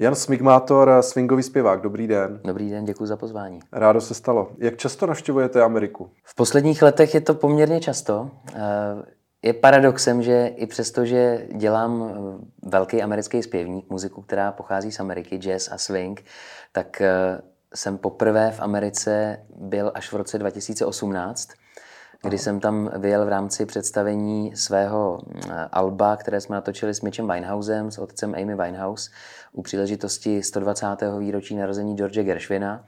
Jan Smigmátor, swingový zpěvák, dobrý den. Dobrý den, děkuji za pozvání. Rádo se stalo. Jak často navštěvujete Ameriku? V posledních letech je to poměrně často. Eh, je paradoxem, že i přesto, že dělám eh, velký americký zpěvník, muziku, která pochází z Ameriky, jazz a swing, tak eh, jsem poprvé v Americe byl až v roce 2018, kdy Aha. jsem tam vyjel v rámci představení svého alba, které jsme natočili s Mitchem Winehousem, s otcem Amy Winehouse, u příležitosti 120. výročí narození George Gershwina.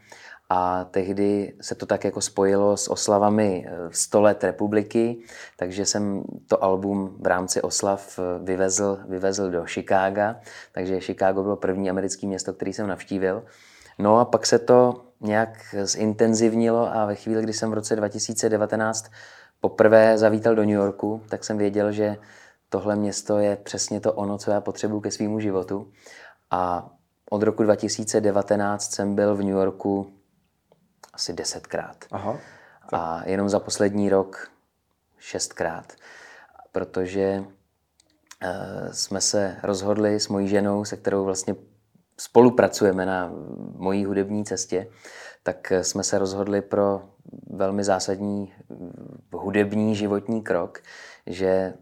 A tehdy se to tak jako spojilo s oslavami 100 eh, let republiky, takže jsem to album v rámci oslav eh, vyvezl, vyvezl do Chicaga, takže Chicago bylo první americké město, který jsem navštívil. No a pak se to nějak zintenzivnilo a ve chvíli, kdy jsem v roce 2019 poprvé zavítal do New Yorku, tak jsem věděl, že tohle město je přesně to ono, co já potřebuji ke svýmu životu. A od roku 2019 jsem byl v New Yorku asi desetkrát. Aha, a jenom za poslední rok šestkrát. Protože uh, jsme se rozhodli s mojí ženou, se kterou vlastně spolupracujeme na mojí hudební cestě, tak jsme se rozhodli pro velmi zásadní hudební životní krok, že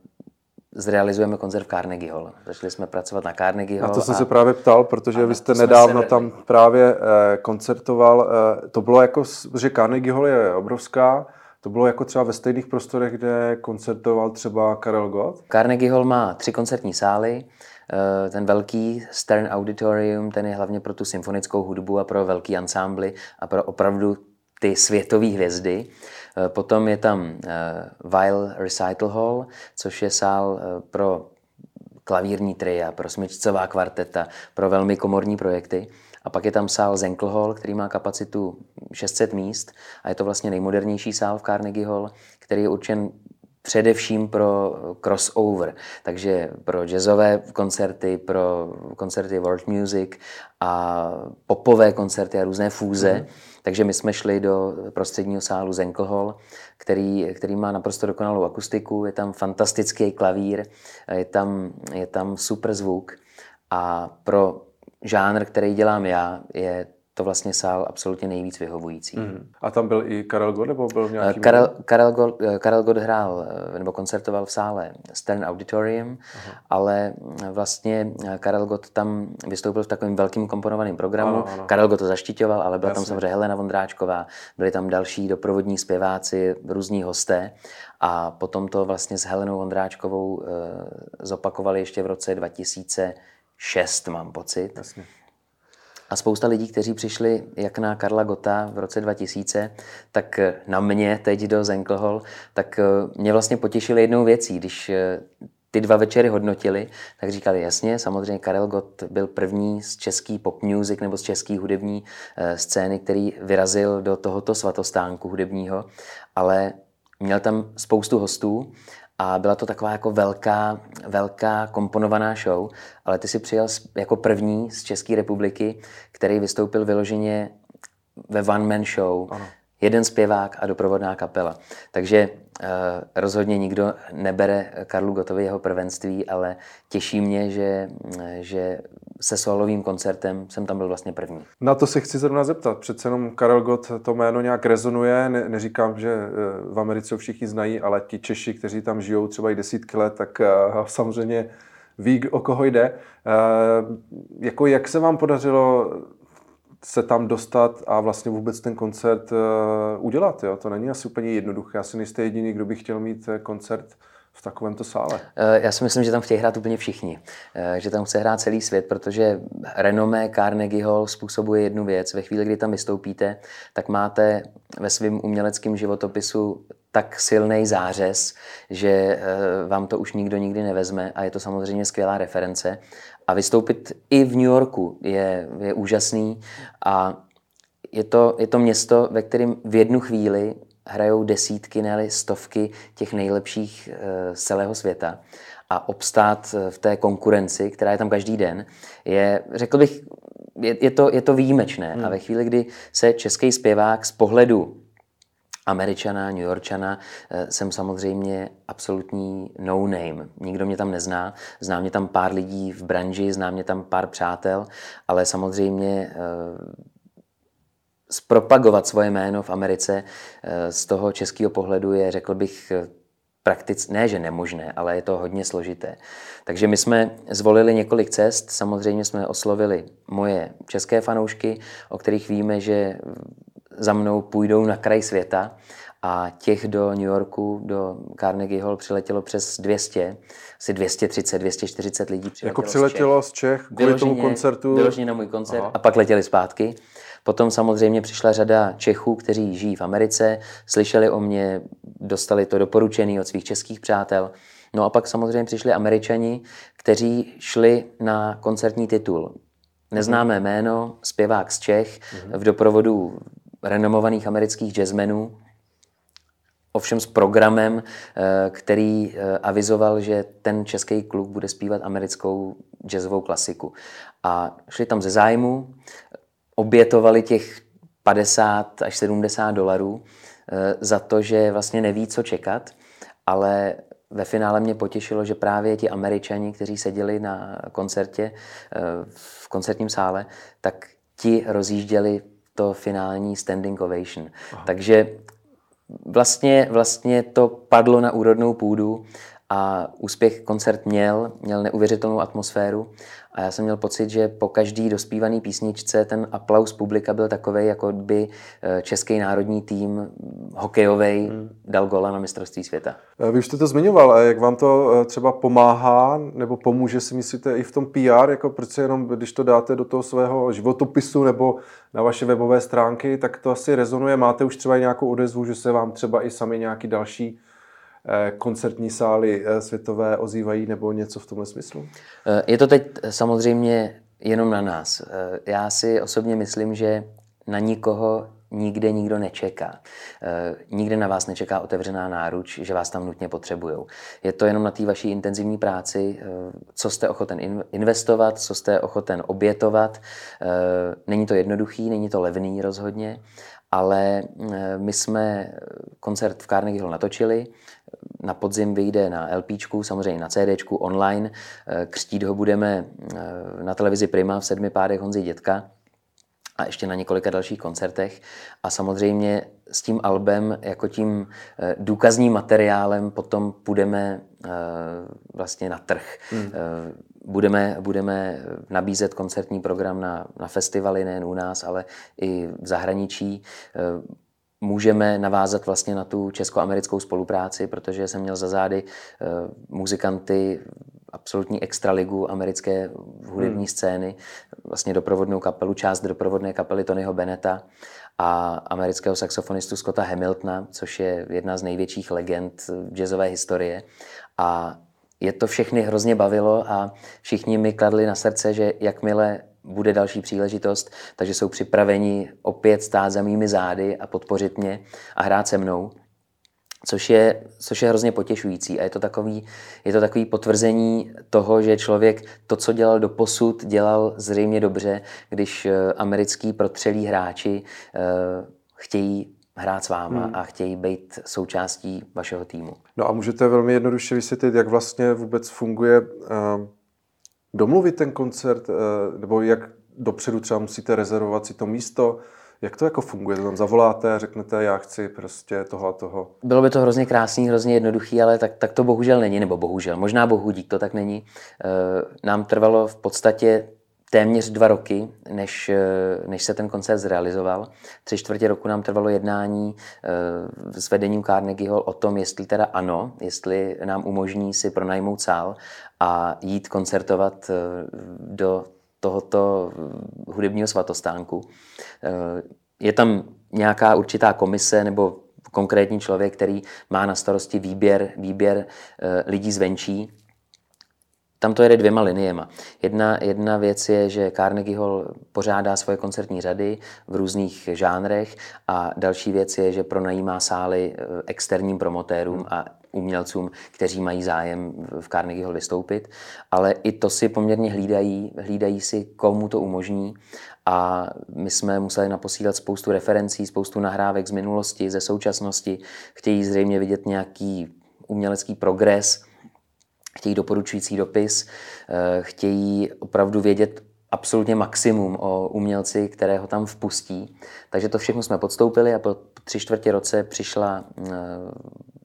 zrealizujeme koncert v Carnegie Hall. Začali jsme pracovat na Carnegie Hall. A to jsem a... se právě ptal, protože vy jste nedávno tam právě eh, koncertoval. Eh, to bylo jako, že Carnegie Hall je obrovská, to bylo jako třeba ve stejných prostorech, kde koncertoval třeba Karel Gott? Carnegie Hall má tři koncertní sály. Eh, ten velký Stern Auditorium, ten je hlavně pro tu symfonickou hudbu a pro velký ansámbly a pro opravdu ty světové hvězdy. Eh, potom je tam Weil eh, Recital Hall, což je sál pro klavírní tria, pro smyčcová kvarteta, pro velmi komorní projekty. A pak je tam sál Zenkl Hall, který má kapacitu 600 míst a je to vlastně nejmodernější sál v Carnegie Hall, který je určen především pro crossover, takže pro jazzové koncerty, pro koncerty world music a popové koncerty a různé fúze. Mm. Takže my jsme šli do prostředního sálu Zenkel Hall, který, který má naprosto dokonalou akustiku, je tam fantastický klavír, je tam, je tam super zvuk a pro žánr, který dělám já, je to vlastně sál absolutně nejvíc vyhovující. Mm. A tam byl i Karel Gott, nebo byl nějaký... Karel, Karel, Gott, eh, Karel Gott hrál, eh, nebo koncertoval v sále Stern Auditorium, Aha. ale eh, vlastně Karel Gott tam vystoupil v takovém velkým komponovaném programu. Ano, ano. Karel Gott to zaštiťoval, ale byla Jasně. tam samozřejmě Helena Vondráčková, byli tam další doprovodní zpěváci, různí hosté a potom to vlastně s Helenou Vondráčkovou zopakovali ještě v roce 2006, mám pocit. Jasně. A spousta lidí, kteří přišli jak na Karla Gota v roce 2000, tak na mě teď do Zenkelhol, tak eh, mě vlastně potěšili jednou věcí, když eh, ty dva večery hodnotili, tak říkali jasně, samozřejmě Karel Gott byl první z český pop music nebo z český hudební eh, scény, který vyrazil do tohoto svatostánku hudebního, ale měl tam spoustu hostů a byla to taková jako velká, velká komponovaná show, ale ty si přijel jako první z České republiky, který vystoupil vyloženě ve one-man show. Ano. Jeden zpěvák a doprovodná kapela. Takže uh, rozhodně nikdo nebere Karlu Gotovi jeho prvenství, ale těší mě, že, že se solovým koncertem jsem tam byl vlastně první. Na to se chci zrovna zeptat. Přece jenom Karel Gott to jméno nějak rezonuje. Ne, neříkám, že eh, v Americe všichni znají, ale ti Češi, kteří tam žijou třeba i desítky let, tak samozřejmě ví, o koho jde. Jako jak se vám podařilo se tam dostat a vlastně vůbec ten koncert uh, udělat. Jo? To není asi úplně jednoduché. Asi nejste jediný, kdo by chtěl mít koncert v takovémto sále? Eh, já si myslím, že tam chtějí hrát úplně všichni. Eh, že tam chce hrát celý svět, protože renomé Carnegie Hall způsobuje jednu věc. Ve chvíli, kdy tam vystoupíte, tak máte ve svém uměleckém životopisu tak silný zářez, že eh, vám to už nikdo nikdy nevezme a je to samozřejmě skvělá reference. A vystoupit i v New Yorku je, je úžasný a je to, je to město, ve kterém v jednu chvíli hrajou desítky, ne stovky těch nejlepších eh, z celého světa a obstát eh, v té konkurenci, která je tam každý den, je, řekl bych, je, je, to, je to výjimečné. Hmm. A ve chvíli, kdy se český zpěvák z pohledu Američana, New Yorkčana, eh, jsem samozřejmě absolutní no name. Nikdo mě tam nezná. Zná mě tam pár lidí v branži, zná mě tam pár přátel, ale samozřejmě zpropagovat svoje jméno v Americe z toho českého pohledu je, řekl bych, praktic, ne, že nemožné, ale je to hodně složité. Takže my jsme zvolili několik cest, samozřejmě jsme oslovili moje české fanoušky, o kterých víme, že za mnou půjdou na kraj světa a těch do New Yorku, do Carnegie Hall přiletělo přes 200, asi 230, 240 lidí přiletělo Jako přiletělo z Čech, z Čech kvůli vyloženě, tomu koncertu? Vyloženě na můj koncert Aha. a pak letěli zpátky. Potom samozřejmě přišla řada Čechů, kteří žijí v Americe, slyšeli o mě, dostali to doporučený od svých českých přátel. No a pak samozřejmě přišli Američani, kteří šli na koncertní titul. Neznámé mhm. jméno, zpěvák z Čech, mhm. v doprovodu renomovaných amerických jazzmenů, ovšem s programem, eh, který eh, avizoval, že ten český kluk bude zpívat americkou jazzovou klasiku. A šli tam ze zájmu, obětovali těch 50 až 70 dolarů eh, za to, že vlastně neví, co čekat, ale ve finále mě potěšilo, že právě ti američani, kteří seděli na koncertě v koncertním sále, tak ti rozjížděli to finální standing ovation. Aha. Takže vlastně, vlastně to padlo na úrodnou půdu a úspěch koncert měl, měl neuvěřitelnou atmosféru a já jsem měl pocit, že po každý dospívaný písničce ten aplaus publika byl takový, jako by eh, český národní tým hokejový hmm. dal gola na mistrovství světa. Eh, vy už jste to zmiňoval, jak vám to eh, třeba pomáhá nebo pomůže si myslíte i v tom PR, jako proč jenom, když to dáte do toho svého životopisu nebo na vaše webové stránky, tak to asi rezonuje. Máte už třeba nějakou odezvu, že se vám třeba i sami nějaký další koncertní sály eh, světové ozývají nebo něco v tomhle smyslu? Eh, je to teď samozřejmě jenom na nás. Já si osobně myslím, že na nikoho nikde nikdo nečeká. Nikde na vás nečeká otevřená náruč, že vás tam nutně potřebují. Je to jenom na té vaší intenzivní práci, co jste ochoten investovat, co jste ochoten obětovat. Není to jednoduchý, není to levný rozhodně, ale my jsme koncert v Carnegie Hall natočili, na podzim vyjde na LP, samozřejmě na CD, online. Eh, křtít ho budeme eh, na televizi Prima v sedmi pádech Honzy Dětka a ještě na několika dalších koncertech. A samozřejmě s tím albem jako tím eh, důkazním materiálem potom půjdeme vlastně na trh. Hmm. Budeme, budeme nabízet koncertní program na, na festivaly nejen u nás, ale i v zahraničí můžeme navázat vlastně na tu česko-americkou spolupráci, protože jsem měl za zády uh, muzikanty absolutní extraligu americké hudební hmm. scény, vlastně doprovodnou kapelu, část doprovodné kapely Tonyho Beneta a amerického saxofonistu Scotta Hamiltona, což je jedna z největších legend jazzové historie. A je to všechny hrozně bavilo a všichni mi kladli na srdce, že jakmile bude další příležitost, takže jsou připraveni opět stát za mými zády a podpořit mě a hrát se mnou. Což je, což je hrozně potěšující a je to, takový, je to takový potvrzení toho, že člověk to, co dělal do posud, dělal zřejmě dobře, když eh, americký protřelí hráči uh, chtějí hrát s váma hmm. a chtějí být součástí vašeho týmu. No a můžete velmi jednoduše vysvětlit, jak vlastně vůbec funguje uh domluvit ten koncert, eh, nebo jak dopředu třeba musíte rezervovat si to místo, jak to jako funguje? To tam zavoláte řeknete, já chci prostě toho a toho. Bylo by to hrozně krásný, hrozně jednoduchý, ale tak, tak to bohužel není, nebo bohužel, možná bohu dík to tak není. Eh, nám trvalo v podstatě téměř dva roky, než, eh, než se ten koncert zrealizoval. Tři čtvrtě roku nám trvalo jednání s vedením Carnegie Hall o tom, jestli teda ano, jestli nám umožní si pronajmout sál a jít koncertovat eh, do tohoto hudebního svatostánku. Eh, je tam nějaká určitá komise nebo konkrétní člověk, který má na starosti výběr, výběr eh, lidí zvenčí. Tam to jede dvěma liniema. Jedna, jedna věc je, že Carnegie Hall pořádá svoje koncertní řady v různých žánrech a další věc je, že pronajímá sály externím promotérům a umělcům, kteří mají zájem v Carnegie Hall vystoupit, ale i to si poměrně hlídají, hlídají si, komu to umožní a my jsme museli naposílat spoustu referencí, spoustu nahrávek z minulosti, ze současnosti. Chtějí zřejmě vidět nějaký umělecký progres, chtějí doporučující dopis, eh, chtějí opravdu vědět absolutně maximum o umělci, kterého tam vpustí. Takže to všechno jsme podstoupili a po tři čtvrtě roce přišla eh,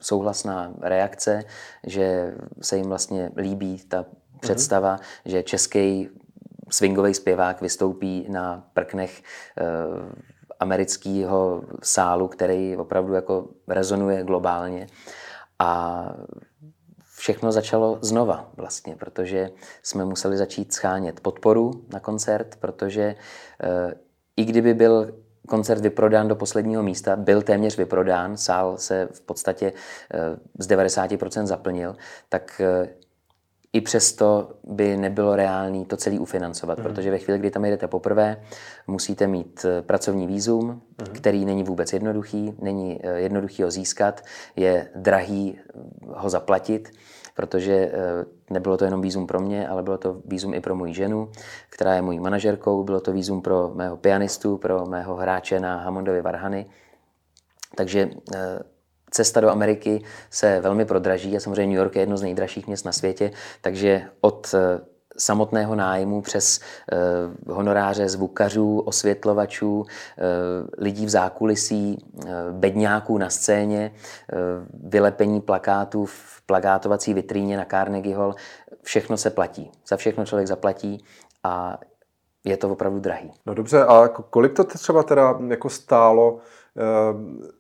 souhlasná reakce, že se jim vlastně líbí ta mhm. představa, mm-hmm. že český swingový zpěvák vystoupí na prknech eh, amerického sálu, který opravdu jako rezonuje globálně. A všechno začalo znova vlastně, protože jsme museli začít schánět podporu na koncert, protože eh, i kdyby byl koncert vyprodán do posledního místa, byl téměř vyprodán, sál se v podstatě eh, z 90% zaplnil, tak eh, i přesto by nebylo reálné to celé ufinancovat, mm. protože ve chvíli, kdy tam jdete poprvé, musíte mít pracovní výzum, mm. který není vůbec jednoduchý, není jednoduchý ho získat, je drahý ho zaplatit protože eh, nebylo to jenom výzum pro mě, ale bylo to výzum i pro moji ženu, která je mojí manažerkou, bylo to výzum pro mého pianistu, pro mého hráče na Hammondovy varhany. Takže eh, cesta do Ameriky se velmi prodraží a samozřejmě New York je jedno z nejdražších měst na světě, takže od eh, samotného nájmu přes eh, honoráře zvukařů, osvětlovačů, eh, lidí v zákulisí, eh, bedňáků na scéně, vylepení plakátů v plakátovací vitríně na Carnegie Hall. Všechno se platí. Za všechno člověk zaplatí a je to opravdu drahý. No dobře, a kolik to třeba teda jako stálo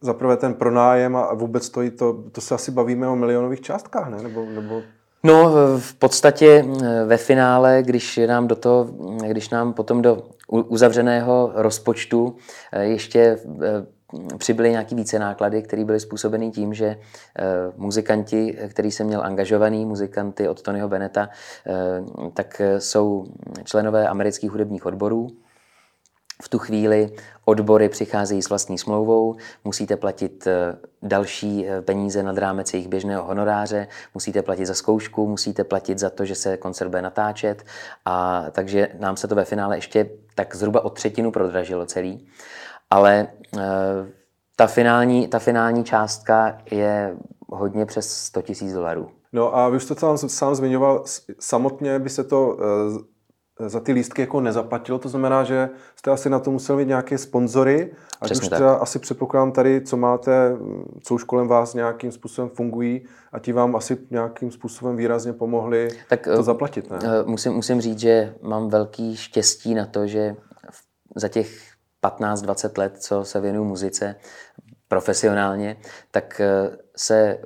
za prvé ten pronájem a vůbec stojí to, to se asi bavíme o milionových částkách, ne? Nebo, nebo No, v podstatě eh, ve finále, když nám do toho, když nám potom do uzavřeného rozpočtu eh, ještě eh, přibyly nějaký více náklady, které byly způsobeny tím, že muzikanti, který jsem měl angažovaný, muzikanty od Tonyho Beneta, tak jsou členové amerických hudebních odborů, v tu chvíli odbory přicházejí s vlastní smlouvou, musíte platit eh, další eh, peníze nad rámec jejich běžného honoráře, musíte platit za zkoušku, musíte platit za to, že se koncert bude natáčet a takže nám se to ve finále ještě tak zhruba o třetinu prodražilo celý. Ale e, ta finální, ta finální částka je hodně přes 100 000 dolarů. No a vy jste to sám, sám zmiňoval, samotně by se to za ty lístky jako nezaplatilo, to znamená, že jste asi na to museli mít nějaké sponzory, ať už třeba asi předpokládám tady, co máte, co už kolem vás nějakým způsobem fungují a ti vám asi nějakým způsobem výrazně pomohli tak, to zaplatit, ne? Eh, musím, musím říct, že mám velký štěstí na to, že za těch 15-20 let, co se věnuju muzice profesionálně, tak eh, se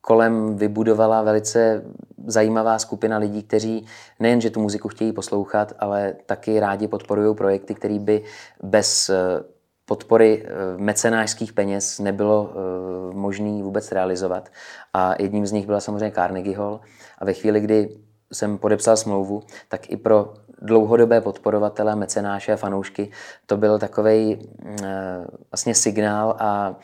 kolem vybudovala velice zajímavá skupina lidí, kteří nejen, že tu muziku chtějí poslouchat, ale taky rádi podporují projekty, které by bez eh, podpory eh, mecenářských peněz nebylo eh, možné vůbec realizovat. A jedním z nich byla samozřejmě Carnegie Hall. A ve chvíli, kdy jsem podepsal smlouvu, tak i pro dlouhodobé podporovatele, mecenáše a fanoušky to byl takový vlastně signál a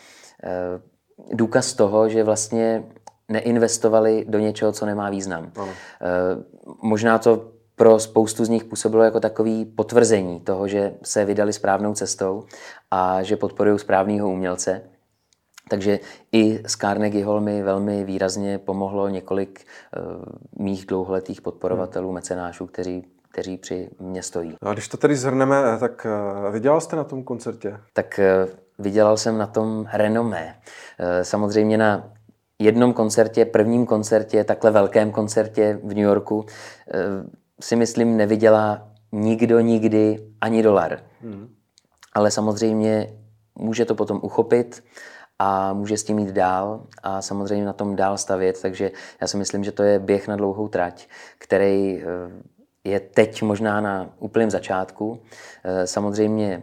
důkaz toho, že vlastně neinvestovali do něčeho, co nemá význam. Ano. Eh, možná to pro spoustu z nich působilo jako takový potvrzení toho, že se vydali správnou cestou a že podporují správného umělce. Takže i z Carnegie Hall mi velmi výrazně pomohlo několik uh, mých dlouholetých podporovatelů, hmm. mecenášů, kteří, kteří při mě stojí. No a když to tedy zhrneme, tak uh, vydělal jste na tom koncertě? Tak uh, vydělal jsem na tom renomé. Samozřejmě na jednom koncertě, prvním koncertě, takhle velkém koncertě v New Yorku, eh, si myslím, neviděla nikdo nikdy ani dolar. Hmm. Ale samozřejmě může to potom uchopit a může s tím jít dál a samozřejmě na tom dál stavět, takže já si myslím, že to je běh na dlouhou trať, který eh, je teď možná na úplném začátku. Eh, samozřejmě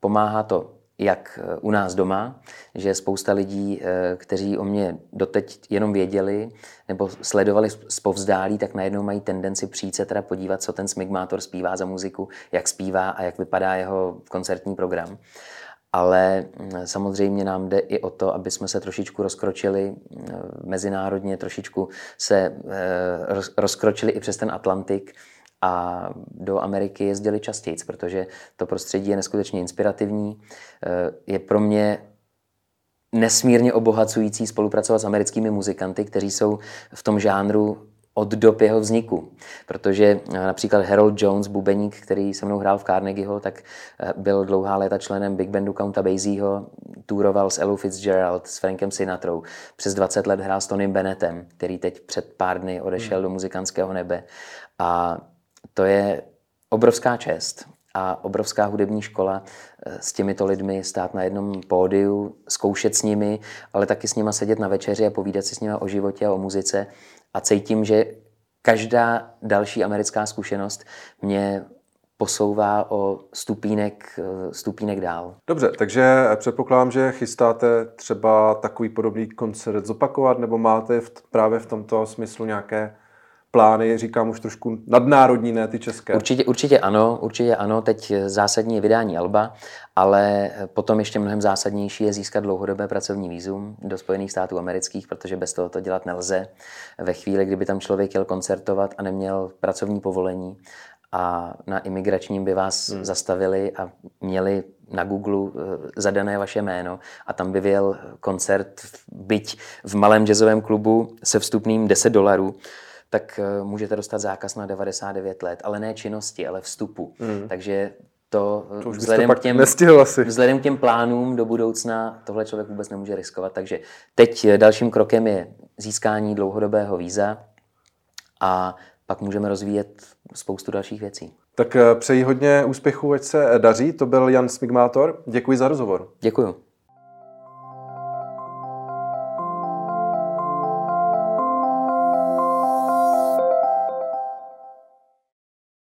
pomáhá to jak eh, u nás doma, že spousta lidí, eh, kteří o mě doteď jenom věděli nebo sledovali zpovzdálí, tak najednou mají tendenci přijít se teda podívat, co ten Smigmátor zpívá za muziku, jak zpívá a jak vypadá jeho koncertní program. Ale hm, samozřejmě nám jde i o to, aby jsme se trošičku rozkročili hm, mezinárodně, trošičku se eh, rozkročili i přes ten Atlantik a do Ameriky jezdili častěji, protože to prostředí je neskutečně inspirativní. Eh, je pro mě nesmírně obohacující spolupracovat s americkými muzikanty, kteří jsou v tom žánru od dob jeho vzniku. Protože eh, například Harold Jones, bubeník, který se mnou hrál v Carnegieho, tak eh, byl dlouhá léta členem Big Bandu Counta Basieho, touroval s Ellou Fitzgerald, s Frankem Sinatrou. Přes 20 let hrál s Tonym Bennettem, který teď před pár dny odešel hmm. do muzikantského nebe. A to je obrovská čest a obrovská hudební škola eh, s těmito lidmi stát na jednom pódiu, zkoušet s nimi, ale taky s nimi sedět na večeři a povídat si s nimi o životě a o muzice. A cítím, že každá další americká zkušenost mě posouvá o stupínek, eh, stupínek dál. Dobře, takže předpokládám, že chystáte třeba takový podobný koncert zopakovat, nebo máte v, právě v tomto smyslu nějaké plány, říkám už trošku nadnárodní, ne ty české. Určitě, určitě ano, určitě ano, teď zásadní je vydání Alba, ale potom ještě mnohem zásadnější je získat dlouhodobé pracovní výzum do Spojených států amerických, protože bez toho to dělat nelze. Ve chvíli, kdyby tam člověk chtěl koncertovat a neměl pracovní povolení a na imigračním by vás hmm. zastavili a měli na Google eh, zadané vaše jméno a tam by vyjel koncert, byť v malém jazzovém klubu se vstupným 10 dolarů, tak eh, můžete dostat zákaz na 99 let, ale ne činnosti, ale vstupu. Mm. Takže to, to vzhledem, k těm, asi. vzhledem k těm plánům do budoucna tohle člověk vůbec nemůže riskovat. Takže teď eh, dalším krokem je získání dlouhodobého víza a pak můžeme rozvíjet spoustu dalších věcí. Tak eh, přeji hodně úspěchů, ať se daří. To byl Jan Smigmátor. Děkuji za rozhovor. Děkuji.